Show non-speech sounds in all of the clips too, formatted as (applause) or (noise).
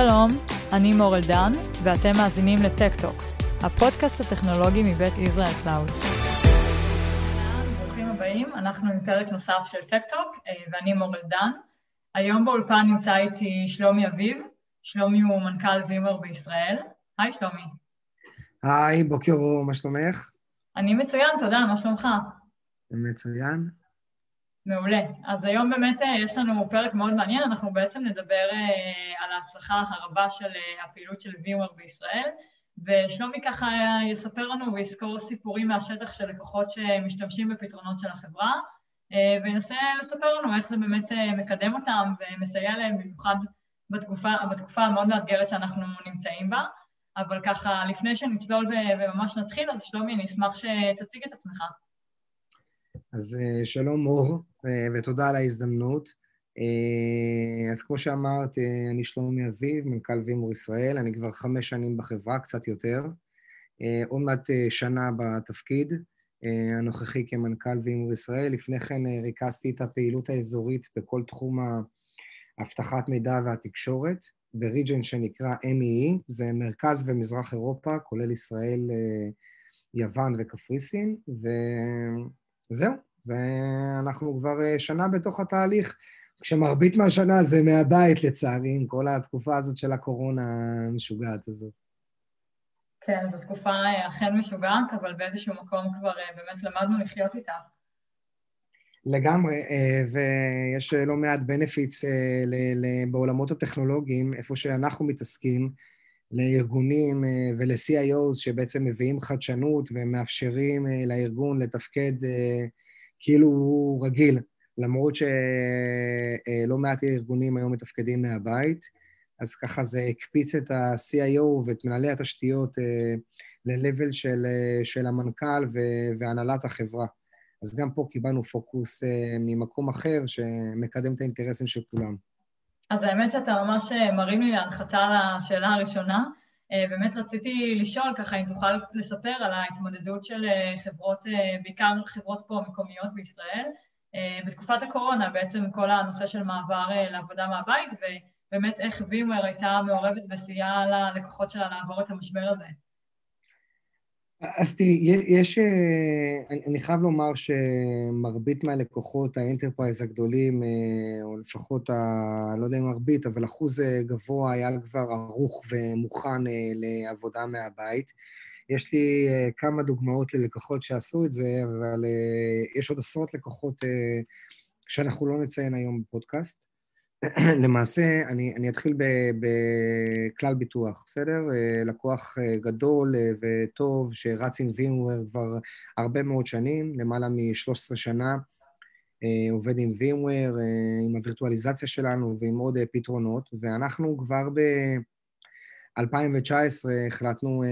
שלום, אני מורל דן, ואתם מאזינים לטק-טוק, הפודקאסט הטכנולוגי מבית ישראל קלאוד. ברוכים הבאים, אנחנו עם פרק נוסף של טק-טוק, אה, ואני מורל דן. היום באולפן נמצא איתי שלומי אביב, שלומי הוא מנכ"ל VMware בישראל. היי שלומי. היי, בוקר אור, מה שלומך? אני מצוין, תודה, מה שלומך? מצוין. מעולה. אז היום באמת אה, יש לנו פרק מאוד מעניין, אנחנו בעצם נדבר אה, על ההצלחה הרבה של אה, הפעילות של VMware בישראל, ושלומי ככה יספר לנו ויזכור סיפורים מהשטח של לקוחות שמשתמשים בפתרונות של החברה, וינסה לספר לנו איך זה באמת מקדם אותם ומסייע להם במיוחד בתקופה, בתקופה המאוד מאתגרת שאנחנו נמצאים בה. אבל ככה, לפני שנצלול וממש נתחיל, אז שלומי, אני אשמח שתציג את עצמך. אז שלום מור, אה, ותודה על ההזדמנות. אה, אז כמו שאמרת, אני שלומי אביב, מנכ"ל וימור ישראל, אני כבר חמש שנים בחברה, קצת יותר. אה, עוד מעט שנה בתפקיד הנוכחי כמנכ"ל וימור ישראל. לפני כן ריכזתי את הפעילות האזורית בכל תחום האבטחת מידע והתקשורת, בריג'ן שנקרא MEE, זה מרכז ומזרח אירופה, כולל ישראל, יוון וקפריסין, וזהו. ואנחנו כבר אה, שנה בתוך התהליך, כשמרבית מהשנה זה מהבית לצערי, עם כל התקופה הזאת של הקורונה המשוגעת הזאת. כן, זו תקופה אה, אכן משוגעת, אבל באיזשהו מקום כבר אה, באמת למדנו לחיות איתה. לגמרי, ויש לא מעט בנפיץ בעולמות הטכנולוגיים, איפה שאנחנו מתעסקים, לארגונים ול-CIOs שבעצם מביאים חדשנות ומאפשרים לארגון לתפקד כאילו הוא רגיל, למרות שלא מעט ארגונים היום מתפקדים מהבית, אז ככה זה הקפיץ את ה-CIO ואת מנהלי התשתיות אה, ל-level של, אה, של המנכ"ל והנהלת החברה. אז גם פה קיבלנו פוקוס אה, ממקום אחר שמקדם את האינטרסים של כולם. אז האמת שאתה ממש מרים לי להנחתה לשאלה הראשונה. באמת רציתי לשאול, ככה, אם תוכל לספר על ההתמודדות של חברות, בעיקר חברות פה מקומיות בישראל, בתקופת הקורונה, בעצם כל הנושא של מעבר לעבודה מהבית, ובאמת איך VMware הייתה מעורבת וסייעה ללקוחות שלה לעבור את המשבר הזה. אז תראי, יש, אה, אני חייב לומר שמרבית מהלקוחות ה enterprise הגדולים, אה, או לפחות, ה, לא יודע אם מרבית, אבל אחוז אה, גבוה היה כבר ערוך ומוכן לעבודה מהבית. יש לי כמה דוגמאות ללקוחות שעשו את זה, אבל יש עוד עשרות לקוחות שאנחנו לא נציין היום בפודקאסט. (clears throat) למעשה, אני, אני אתחיל בכלל ביטוח, בסדר? אה, לקוח אה, גדול אה, וטוב שרץ עם VMware כבר הרבה מאוד שנים, למעלה מ-13 שנה, עובד עם VMware, עם הווירטואליזציה שלנו ועם עוד פתרונות, ואנחנו כבר ב-2019 החלטנו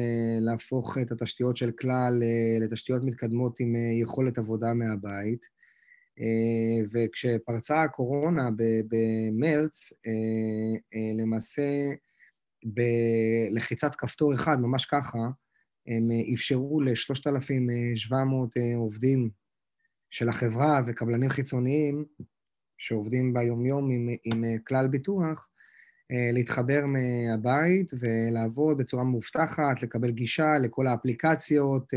להפוך את התשתיות של כלל לתשתיות מתקדמות עם יכולת עבודה מהבית. אה, וכשפרצה הקורונה במרץ, אה, אה, למעשה בלחיצת כפתור אחד, ממש ככה, הם אפשרו ל-3,700 עובדים של החברה וקבלנים חיצוניים שעובדים ביומיום עם, עם כלל ביטוח, להתחבר מהבית ולעבוד בצורה מאובטחת, לקבל גישה לכל האפליקציות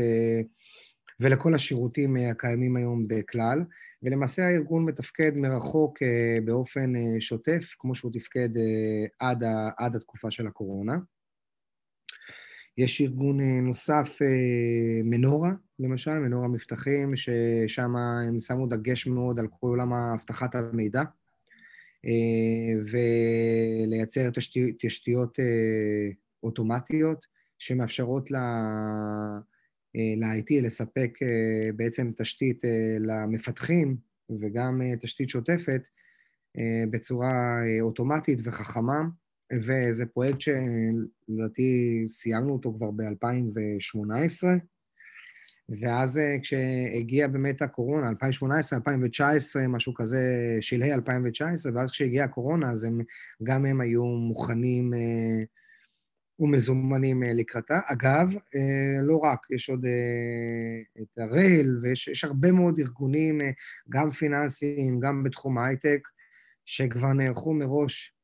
ולכל השירותים הקיימים היום בכלל. ולמעשה הארגון מתפקד מרחוק אה, באופן אה, שוטף, כמו שהוא תפקד אה, עד, עד התקופה של הקורונה. יש ארגון נוסף, מנורה, למשל, מנורה מבטחים, ששם הם שמו דגש מאוד על כל עולם אבטחת המידע, ולייצר תשתיות, תשתיות אוטומטיות שמאפשרות אה, ל-IT לספק אה, בעצם תשתית אה, למפתחים וגם תשתית שוטפת בצורה אוטומטית וחכמה, וזה פרויקט שלדעתי סיימנו אותו כבר ב-2018, ואז כשהגיעה באמת הקורונה, 2018, 2019, משהו כזה, שלהי 2019, ואז כשהגיעה הקורונה, אז הם, גם הם היו מוכנים ומזומנים אה, לקראתה. אגב, אה, לא רק, יש עוד אה, את הרייל, ויש הרבה מאוד ארגונים, גם פיננסיים, גם בתחום ההייטק, שכבר נערכו מראש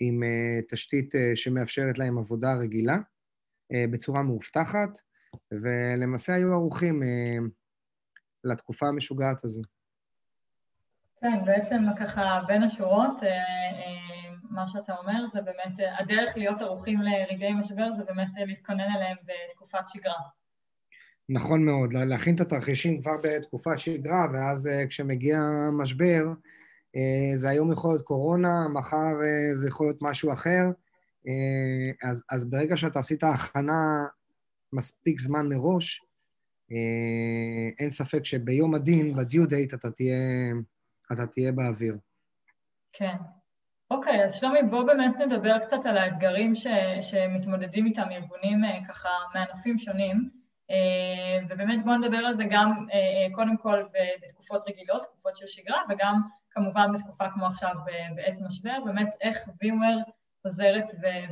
עם תשתית שמאפשרת להם עבודה רגילה בצורה מאובטחת, ולמעשה היו ערוכים לתקופה המשוגעת הזו. כן, בעצם ככה בין השורות, מה שאתה אומר זה באמת, הדרך להיות ערוכים לרגעי משבר זה באמת להתכונן אליהם בתקופת שגרה. נכון מאוד, להכין את התרחישים כבר בתקופת שגרה, ואז אה, כשמגיע משבר, אה, זה היום יכול להיות קורונה, מחר אה, זה יכול להיות משהו אחר, אז, אז ברגע שאתה עשית הכנה מספיק זמן מראש, אין ספק שביום הדין, בדיו דייט, אתה תהיה, אתה תהיה באוויר. כן. אוקיי, אז שלומי, בוא באמת נדבר קצת על האתגרים ש, שמתמודדים איתם ארגונים ככה מענפים שונים. אה, ובאמת בואו נדבר על זה גם אה, אה, קודם כל בתקופות רגילות, תקופות של שגרה, וגם כמובן בתקופה כמו עכשיו בעת משבר, באמת איך VMware עוזרת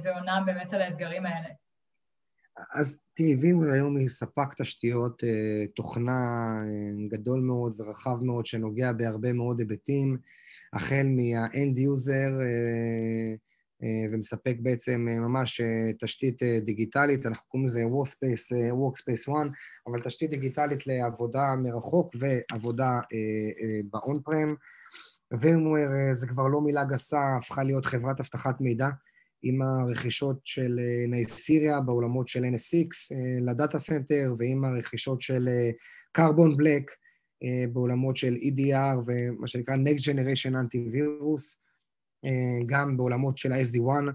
ועונה באמת על האתגרים האלה. אז תראי, VMware היום היא ספק תשתיות תוכנה גדול מאוד ורחב מאוד שנוגע בהרבה מאוד היבטים, החל מה-end user, אה, ומספק בעצם אה, ממש אה, תשתית דיגיטלית, אנחנו קוראים לזה Workspace, Workspace One, אבל תשתית דיגיטלית לעבודה מרחוק ועבודה ב-on-prem. VMware זה כבר לא מילה גסה, הפכה להיות חברת אבטחת מידע עם הרכישות של Nicira בעולמות של NSX ל data center ועם הרכישות של Carbon Black בעולמות של EDR ומה שנקרא Next Generation Antivirus. אה, גם בעולמות של ה-SD-WAN.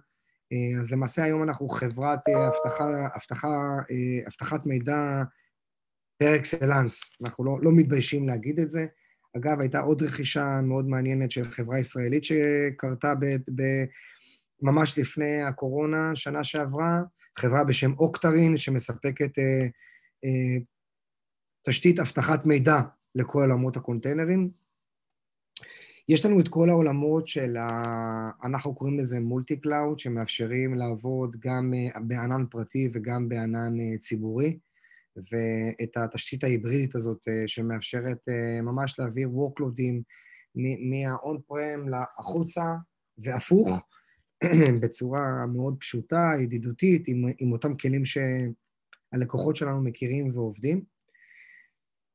אה, אז למעשה היום אנחנו חברת אה, אבטחה, אבטחה, אבטחת מידע par excellence, אנחנו לא, לא מתביישים להגיד את זה. אגב, הייתה עוד רכישה מאוד מעניינת של חברה ישראלית שקרתה ב, ב, ממש לפני הקורונה, שנה שעברה, חברה בשם Octarine, שמספקת אה, אה, תשתית אבטחת מידע לכל עולמות ה containerים. יש לנו את כל העולמות של ה... אנחנו קוראים לזה multi cloud, שמאפשרים לעבוד גם אה, בענן פרטי וגם בענן אה, ציבורי, ואת התשתית ההיברידית הזאת אה, שמאפשרת ממש להעביר וורקלודים מה-on prem החוצה והפוך, (clears throat) בצורה מאוד פשוטה, ידידותית, עם, עם אותם כלים שהלקוחות שלנו מכירים ועובדים.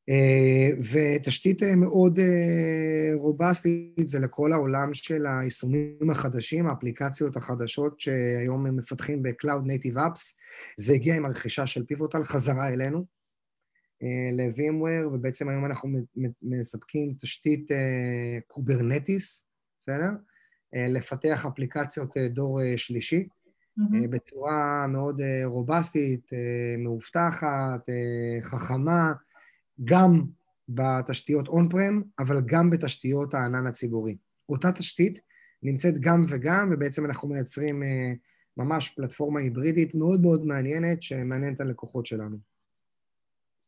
אה, ותשתית אה, מאוד אה, רובסטית זה לכל העולם של היישומים החדשים, האפליקציות החדשות שהיום הם מפתחים ב-Cloud Native Apps. זה הגיע עם הרכישה של פיבוטל חזרה אלינו, ל-VMware, ובעצם היום אנחנו מספקים תשתית Kubernetes, בסדר? לפתח אפליקציות דור שלישי. Mm-hmm. בצורה מאוד רובסטית, מאובטחת, חכמה, גם בתשתיות on-prem, אבל גם בתשתיות הענן הציבורי. אותה תשתית נמצאת גם וגם, ובעצם אנחנו מייצרים אה, ממש פלטפורמה היברידית מאוד מאוד מעניינת, שמעניינת את הלקוחות שלנו.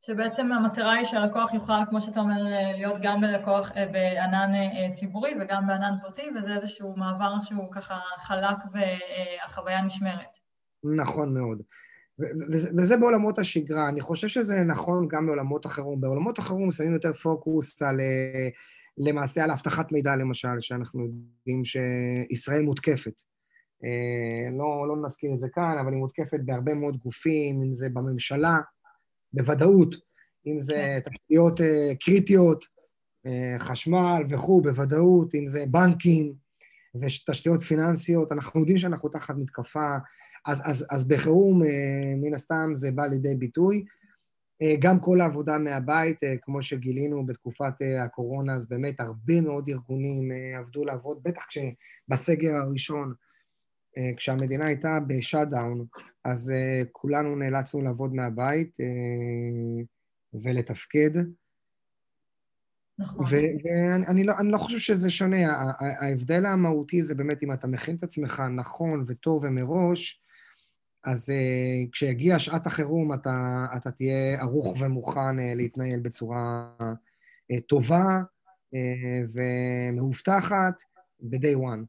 שבעצם המטרה היא שהלקוח יוכל, כמו שאתה אומר, אה, להיות גם בלקוח, אה, בענן ציבורי וגם בענן פרטי, וזה איזשהו מעבר שהוא ככה חלק והחוויה נשמרת. נכון מאוד. וזה, וזה בעולמות השגרה. אני חושב שזה נכון גם בעולמות החירום. בעולמות החירום שמים יותר פוקוס על, אה, למעשה על אבטחת מידע, למשל, שאנחנו יודעים שישראל מותקפת. אה, לא, לא נזכיר את זה כאן, אבל היא מותקפת בהרבה מאוד גופים, אם זה בממשלה, בוודאות, אם זה כן. תשתיות אה, קריטיות, חשמל וכו', בוודאות, אם זה בנקים ותשתיות פיננסיות, אנחנו יודעים שאנחנו תחת מתקפה אז, אז, אז בחירום, אה, מן הסתם, זה בא לידי ביטוי. אה, גם כל העבודה מהבית, אה, כמו שגילינו בתקופת הקורונה, אז באמת הרבה מאוד ארגונים עבדו לעבוד, בטח כשבסגר הראשון, כשהמדינה הייתה בשאט-דאון, אז כולנו נאלצנו לעבוד מהבית ולתפקד. נכון. ואני לא, לא חושב שזה שונה. ההבדל המהותי זה באמת אם אתה מכין את עצמך נכון וטוב ומראש, אז uh, כשיגיע שעת החירום אתה, אתה תהיה ערוך ומוכן uh, להתנהל בצורה uh, טובה uh, ומאובטחת ב-day one.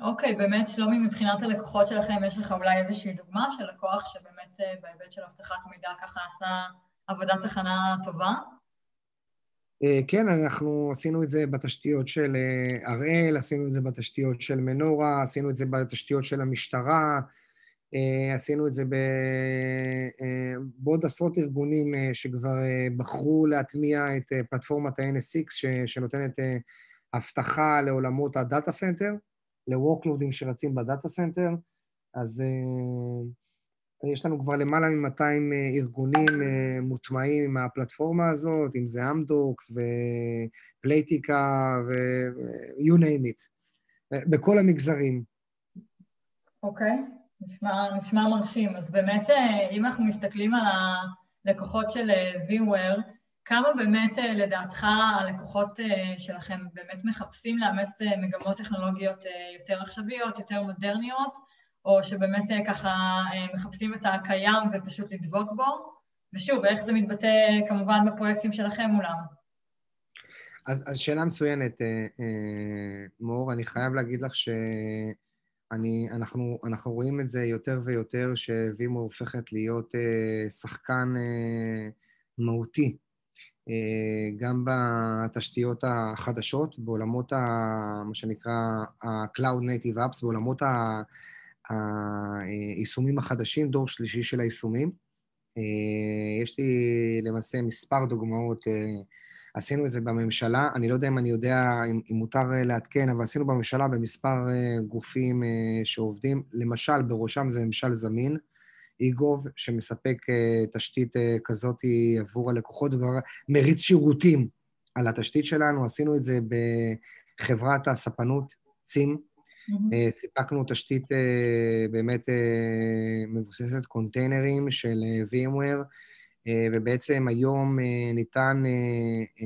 אוקיי, okay, באמת, שלומי, מבחינת הלקוחות שלכם, יש לך אולי איזושהי דוגמה של לקוח שבאמת uh, בהיבט של אבטחת מידע ככה עשה עבודת הכנה טובה? כן, אנחנו עשינו את זה בתשתיות של הראל, עשינו את זה בתשתיות של מנורה, עשינו את זה בתשתיות של המשטרה, עשינו את זה בעוד עשרות ארגונים שכבר בחרו להטמיע את פלטפורמת ה-NSX, שנותנת אבטחה לעולמות ה data center, ל-workloadים שרצים ב data center, אז uh, יש לנו כבר למעלה מ-200 uh, ארגונים uh, מוטמעים עם הפלטפורמה הזאת, אם זה אמדוקס ופלייטיקה ו-you name it, בכל המגזרים. אוקיי, okay. נשמע, נשמע מרשים. אז באמת, אם אנחנו מסתכלים על הלקוחות של VMware, כמה באמת אה, לדעתך הלקוחות אה, שלכם באמת מחפשים לאמץ אה, מגמות טכנולוגיות יותר עכשוויות, יותר מודרניות, או שבאמת ככה מחפשים את הקיים ופשוט לדבוק בו? ושוב, איך זה מתבטא כמובן בפרויקטים שלכם מולם? אז, אז שאלה מצוינת, מור. אני חייב להגיד לך שאנחנו רואים את זה יותר ויותר, שווימו הופכת להיות שחקן מהותי אה, גם בתשתיות החדשות, בעולמות, ה, מה שנקרא ה-Cloud Native Apps, בעולמות היישומים החדשים, דור שלישי של היישומים. אה, יש לי למעשה מספר דוגמאות. אה, עשינו את זה בממשלה, אני לא יודע אם אני יודע, אם, אם מותר לעדכן, אבל עשינו בממשלה במספר גופים שעובדים. למשל, בראשם זה ממשל זמין. איגוב, שמספק תשתית כזאת עבור הלקוחות, וכבר מריץ שירותים על התשתית שלנו. עשינו את זה בחברת הספנות, צים. Mm-hmm. סיפקנו תשתית באמת מבוססת קונטיינרים של VMware, ובעצם היום uh, ניתן uh,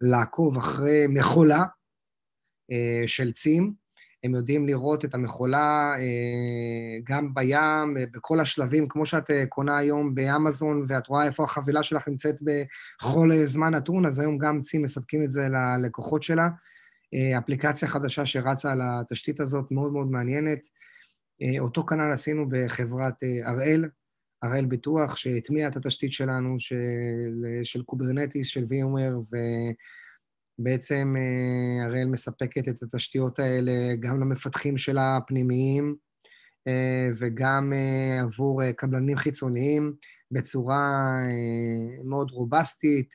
לעקוב אחרי מכולה uh, של צים, הם יודעים לראות את המכולה אה, גם בים, אה, בכל השלבים, כמו שאת אה, קונה היום באמזון, ואת רואה איפה החבילה שלך נמצאת בכל זמן נתון, אז היום גם צים מספקים את זה ללקוחות שלה. אפליקציה חדשה שרצה על התשתית הזאת, מאוד מאוד מעניינת. אותו כנ"ל עשינו בחברת הראל, הראל ביטוח, שהטמיע את התשתית שלנו, של, של Kubernetes, של VMware, ו... בעצם אה, הראל מספקת את התשתיות האלה גם למפתחים שלה הפנימיים אה, וגם אה, עבור קבלנים חיצוניים בצורה מאוד רובסטית,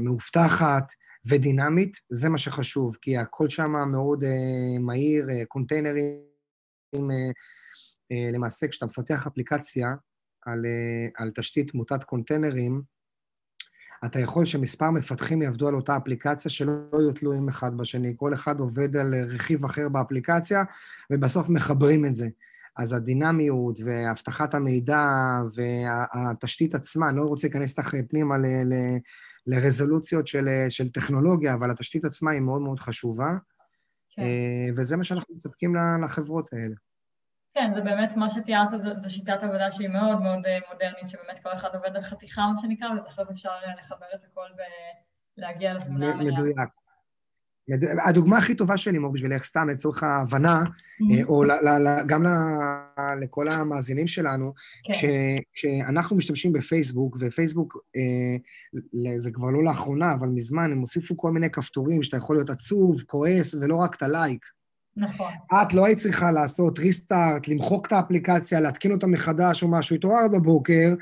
מאובטחת ודינמית. זה מה שחשוב, כי הכל שם מאוד מהיר, קונטיינרים. למעשה, כשאתה מפתח אפליקציה על, על תשתית מוטת קונטיינרים, אתה יכול שמספר מפתחים יעבדו על אותה אפליקציה שלא יהיו תלויים אחד בשני. כל אחד עובד על רכיב אחר באפליקציה, ובסוף מחברים את זה. אז הדינמיות ואבטחת המידע והתשתית עצמה, אני לא רוצה להיכנס איתך פנימה ל, ל, לרזולוציות של, של טכנולוגיה, אבל התשתית עצמה היא מאוד מאוד חשובה, כן. אה, וזה מה שאנחנו מספקים לחברות האלה. כן, זה באמת מה שתיארת, זו, זו שיטת עבודה שהיא מאוד מאוד אה, מודרנית, שבאמת כל אחד עובד על חתיכה, מה שנקרא, ובסוף אפשר אה, לחבר את הכל ולהגיע לתמונה המלאה. מדויק. הדוגמה הכי טובה שלי, מור, בשבילך, סתם לצורך ההבנה, mm-hmm. או גם לכל המאזינים שלנו, כן. כשאנחנו משתמשים בפייסבוק, ופייסבוק, זה כבר לא לאחרונה, אבל מזמן, הם הוסיפו כל מיני כפתורים שאתה יכול להיות עצוב, כועס, ולא רק את הלייק. נכון. את לא היית צריכה לעשות ריסטארט, למחוק את האפליקציה, להתקין אותה מחדש או משהו. התעוררת בבוקר,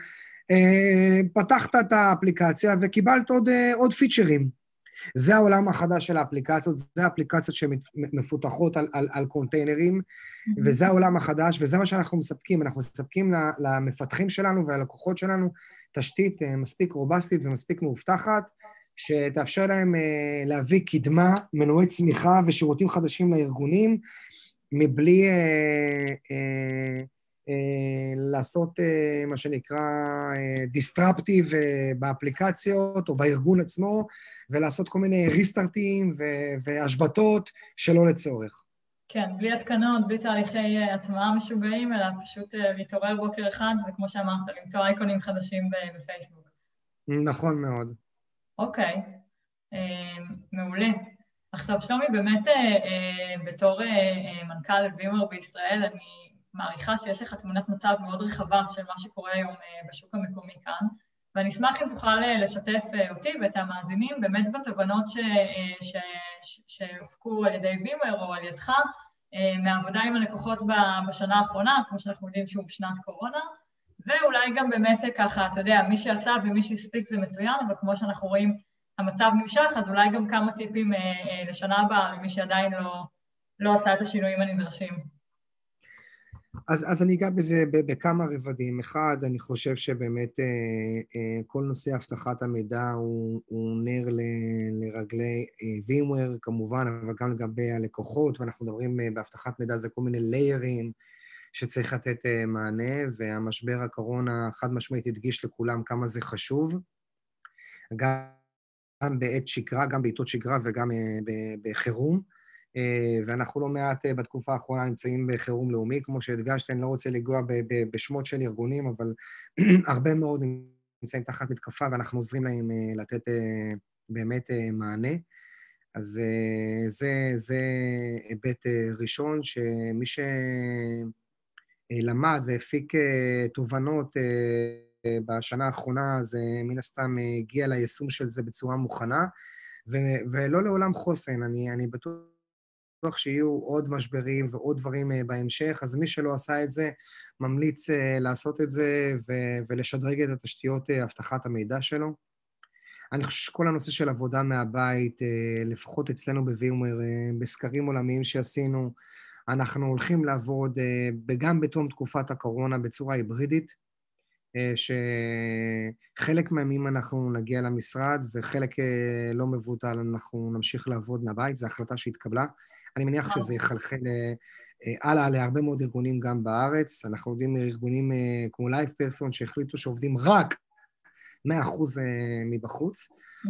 אה, פתחת את האפליקציה וקיבלת עוד, אה, עוד פיצ'רים. זה העולם החדש של האפליקציות, זה האפליקציות שמפותחות על, על, על קונטיינרים, mm-hmm. וזה העולם החדש, וזה מה שאנחנו מספקים. אנחנו מספקים למפתחים שלנו וללקוחות שלנו תשתית אה, מספיק רובסטית ומספיק מאובטחת, שתאפשר להם uh, להביא קדמה, מנועי צמיחה ושירותים חדשים לארגונים, מבלי uh, uh, uh, לעשות uh, מה שנקרא דיסטרפטיב uh, באפליקציות או בארגון עצמו, ולעשות כל מיני ריסטארטים והשבתות שלא לצורך. כן, בלי התקנות, בלי תהליכי הטמעה משוגעים, אלא פשוט להתעורר בוקר אחד, וכמו שאמרת, למצוא אייקונים חדשים בפייסבוק. נכון מאוד. אוקיי, אה, מעולה. עכשיו, שלומי, באמת אה, אה, בתור מנכ"ל וימר בישראל, אני מעריכה שיש לך תמונת מצב מאוד רחבה של מה שקורה היום בשוק המקומי כאן, ואני אשמח אם תוכל לשתף אותי ואת המאזינים באמת בתובנות שהופקו על ידי וימר או על ידך מהעבודה עם הלקוחות בשנה האחרונה, כמו שאנחנו יודעים שהוא שנת קורונה, ואולי גם באמת ככה, אתה יודע, מי שעשה ומי שהספיק זה מצוין, אבל כמו שאנחנו רואים, המצב נמשך, אז אולי גם כמה טיפים לשנה הבאה למי שעדיין לא, לא עשה את השינויים הנדרשים. אז, אז אני אגע בזה בכמה רבדים. אחד, אני חושב שבאמת אה, אה, כל נושא אבטחת המידע הוא, הוא נר ל, לרגלי אה, VMware כמובן, אבל גם לגבי הלקוחות, ואנחנו מדברים באבטחת מידע זה כל מיני ליירים שצריך לתת מענה, והמשבר הקורונה חד משמעית הדגיש לכולם כמה זה חשוב. גם בעת שגרה, גם בעיתות שגרה וגם בחירום. אה, ואנחנו לא מעט אה, בתקופה האחרונה נמצאים בחירום לאומי, כמו שהדגשת, אני לא רוצה לנגוע בשמות של ארגונים, אבל (clears throat) הרבה מאוד נמצאים תחת מתקפה ואנחנו עוזרים להם אה, לתת באמת מענה. אז זה, היבט ראשון, שמי שלמד והפיק תובנות בשנה האחרונה, זה מן הסתם הגיע ליישום של זה בצורה מוכנה, ולא לעולם חוסן. אני, אני בטוח שיהיו עוד משברים ועוד דברים אה, בהמשך, אז מי שלא עשה את זה, ממליץ אה, לעשות את זה ולשדרג את התשתיות אה, אבטחת המידע שלו. אני חושב שכל הנושא של עבודה מהבית, לפחות אצלנו בוויומר, בסקרים עולמיים שעשינו, אנחנו הולכים לעבוד גם בתום תקופת הקורונה בצורה היברידית, שחלק מהימים אנחנו נגיע למשרד וחלק לא מבוטל אנחנו נמשיך לעבוד מהבית, זו החלטה שהתקבלה. אני מניח שזה יחלחל אה, אה, הלאה להרבה מאוד ארגונים גם בארץ. אנחנו יודעים ארגונים אה, כמו LivePerson שהחליטו שעובדים רק 100% מבחוץ.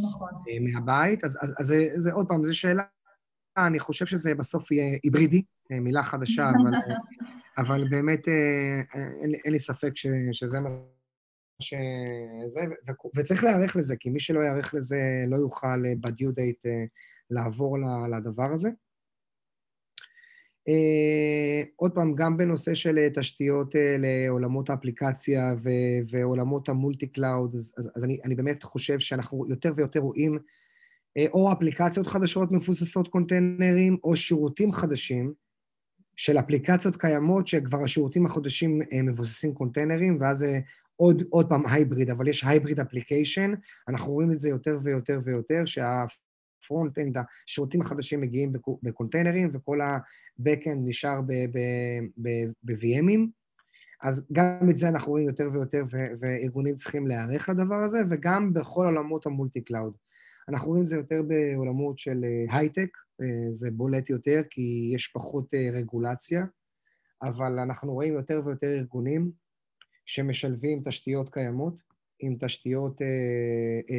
נכון. מהבית. אז, אז, אז זה, זה עוד פעם, זו שאלה, אני חושב שזה בסוף יהיה היברידי, מילה חדשה, (laughs) אבל, אבל באמת אין, אין לי ספק ש, שזה מה שזה, ו, וצריך להיערך לזה, כי מי שלא ייערך לזה לא יוכל בדיו דייט לעבור לדבר הזה. Uh, עוד פעם, גם בנושא של uh, תשתיות uh, לעולמות האפליקציה ו- ועולמות ה multi cloud, אז, אז, אז אני, אני באמת חושב שאנחנו יותר ויותר רואים או אפליקציות חדשות מבוססות containerים, או שירותים חדשים של אפליקציות קיימות, שכבר השירותים החדשים uh, מבוססים containerים, ואז זה עוד, עוד פעם hybrid, אבל יש hybrid application, אנחנו רואים את זה יותר ויותר ויותר, שה... ה front-end, השירותים החדשים מגיעים ב containerים, וכל ה-Backend נשאר ב-VMים. אז גם את זה אנחנו רואים יותר ויותר, וארגונים צריכים להיערך לדבר הזה, וגם בכל עולמות ה multi-cloud. אנחנו רואים את זה יותר בעולמות של הייטק, אה, אה, זה בולט יותר כי יש פחות אה, רגולציה, אבל אנחנו רואים יותר ויותר ארגונים שמשלבים תשתיות קיימות עם תשתיות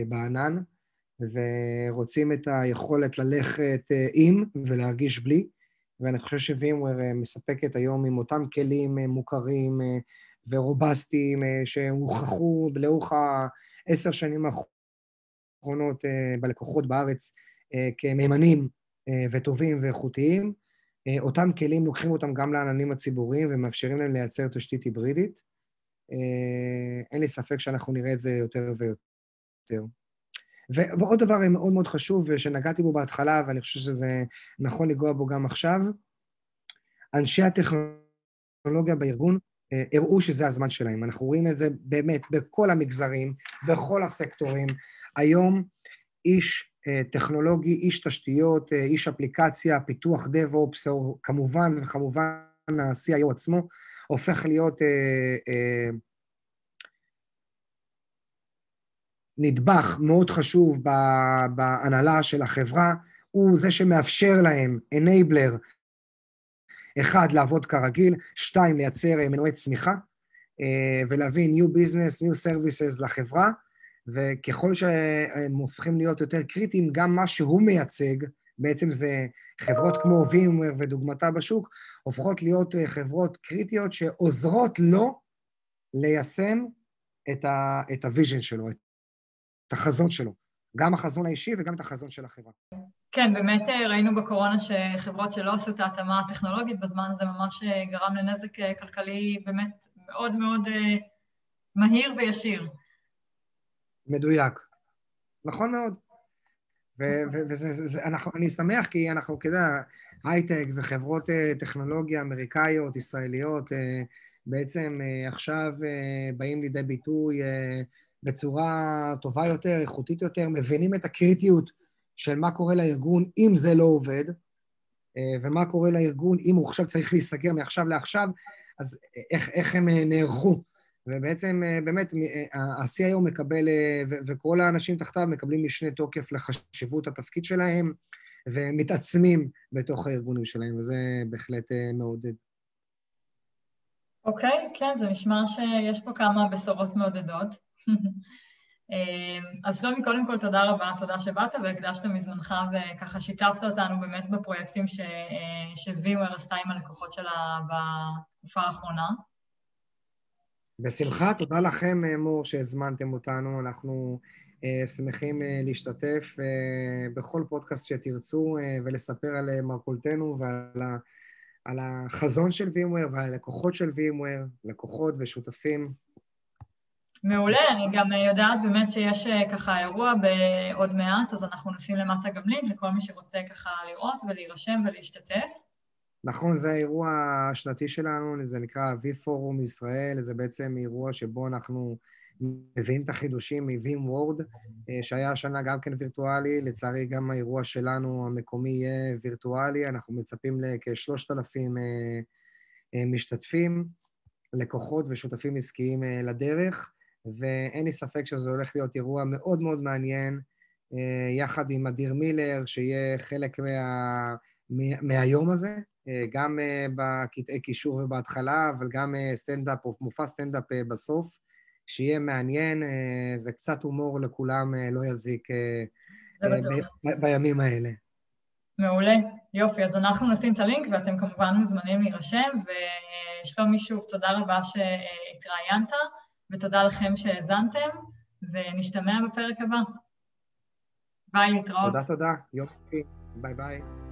בענן, ורוצים את היכולת ללכת אה, עם ולהרגיש בלי, ואני חושב שווימוור אה, מספקת היום עם אותם כלים אה, מוכרים ורובסטיים שהוכחו לאורך העשר שנים האחרונות בלקוחות בארץ כמהימנים וטובים ואיכותיים. אותם כלים, לוקחים אותם גם לעננים הציבוריים ומאפשרים להם לייצר תשתית היברידית. אין לי ספק שאנחנו נראה את זה יותר ויותר. ועוד דבר מאוד מאוד חשוב, שנגעתי בו בהתחלה, ואני חושב שזה נכון לנגוע בו גם עכשיו, אנשי הטכנולוגיה בארגון אה, הראו שזה הזמן שלהם. אנחנו רואים את זה באמת בכל המגזרים, בכל הסקטורים. היום איש אה, טכנולוגי, איש תשתיות, אה, איש אפליקציה, פיתוח DevOps, או כמובן וכמובן ה-CIO עצמו, הופך להיות אה, אה, נדבך מאוד חשוב בהנהלה של החברה, הוא זה שמאפשר להם, enabler, אחד, לעבוד כרגיל, שתיים, לייצר אה, מנועי צמיחה, אה, ולהביא new business, new services לחברה, וככל שהם הופכים להיות יותר קריטיים, גם מה שהוא מייצג, בעצם זה חברות כמו VMware ודוגמתה בשוק, הופכות להיות אה, חברות קריטיות שעוזרות לו ליישם את ה-vision שלו, את את החזון שלו, גם החזון האישי וגם את החזון של החברה. כן, באמת אה, ראינו בקורונה שחברות שלא עשו את ההתאמה הטכנולוגית בזמן הזה ממש אה, גרם לנזק אה, כלכלי באמת מאוד מאוד מהיר וישיר. מדויק. נכון מאוד. ואני שמח כי אנחנו, כדאי, הייטק וחברות טכנולוגיה אמריקאיות, ישראליות, בעצם עכשיו באים לידי ביטוי בצורה טובה יותר, איכותית יותר, מבינים את הקריטיות של מה קורה לארגון אם זה לא עובד, אה, ומה קורה לארגון אם הוא עכשיו צריך להיסגר מעכשיו לעכשיו, אז איך, איך הם אה, נערכו. ובעצם, אה, באמת, ה-CIO מקבל, וכל האנשים תחתיו מקבלים משנה תוקף לחשיבות התפקיד שלהם, ומתעצמים בתוך הארגונים שלהם, וזה בהחלט מעודד. אוקיי, okay, כן, זה נשמע שיש פה כמה בשורות מעודדות. (laughs) אמ, אז שלומי, קודם כל תודה רבה, תודה שבאת והקדשת מזמנך וככה שיתפת אותנו באמת בפרויקטים ש... שווימר עשתה עם הלקוחות שלה בתקופה האחרונה. בשמחה, תודה לכם, אה, מור, שהזמנתם אותנו. אנחנו uh, שמחים uh, להשתתף uh, בכל פודקאסט שתרצו ולספר על מרכולתנו ועל ה, על החזון של וימוור ועל הלקוחות של וימוור, לקוחות ושותפים. מעולה, אני גם יודעת באמת שיש אה, ככה אירוע בעוד מעט, אז אנחנו נשים למטה גם לינק לכל מי שרוצה ככה לראות ולהירשם ולהשתתף. נכון, זה האירוע השנתי שלנו, זה נקרא V-Forum ישראל, זה בעצם אירוע שבו אנחנו מביאים את החידושים מ-Vim Word, אה, שהיה השנה גם כן וירטואלי, לצערי גם האירוע שלנו המקומי יהיה וירטואלי, אנחנו מצפים לכשלושת אלפים אה, משתתפים, לקוחות ושותפים עסקיים לדרך. ואין לי ספק שזה הולך להיות אירוע מאוד מאוד מעניין, אה, יחד עם אדיר מילר, שיהיה חלק מה, מהיום הזה, אה, גם אה, בקטעי קישור ובהתחלה, אבל גם סטנדאפ, או מופע סטנדאפ בסוף, שיהיה מעניין וקצת הומור לכולם לא יזיק ב- בימים האלה. מעולה, יופי. אז אנחנו נשים את הלינק ואתם כמובן מוזמנים להירשם, ושלומי שוב, תודה רבה שהתראיינת. ותודה לכם שהאזנתם, ונשתמע בפרק הבא. ביי, להתראות. תודה, תודה. יופי. ביי ביי.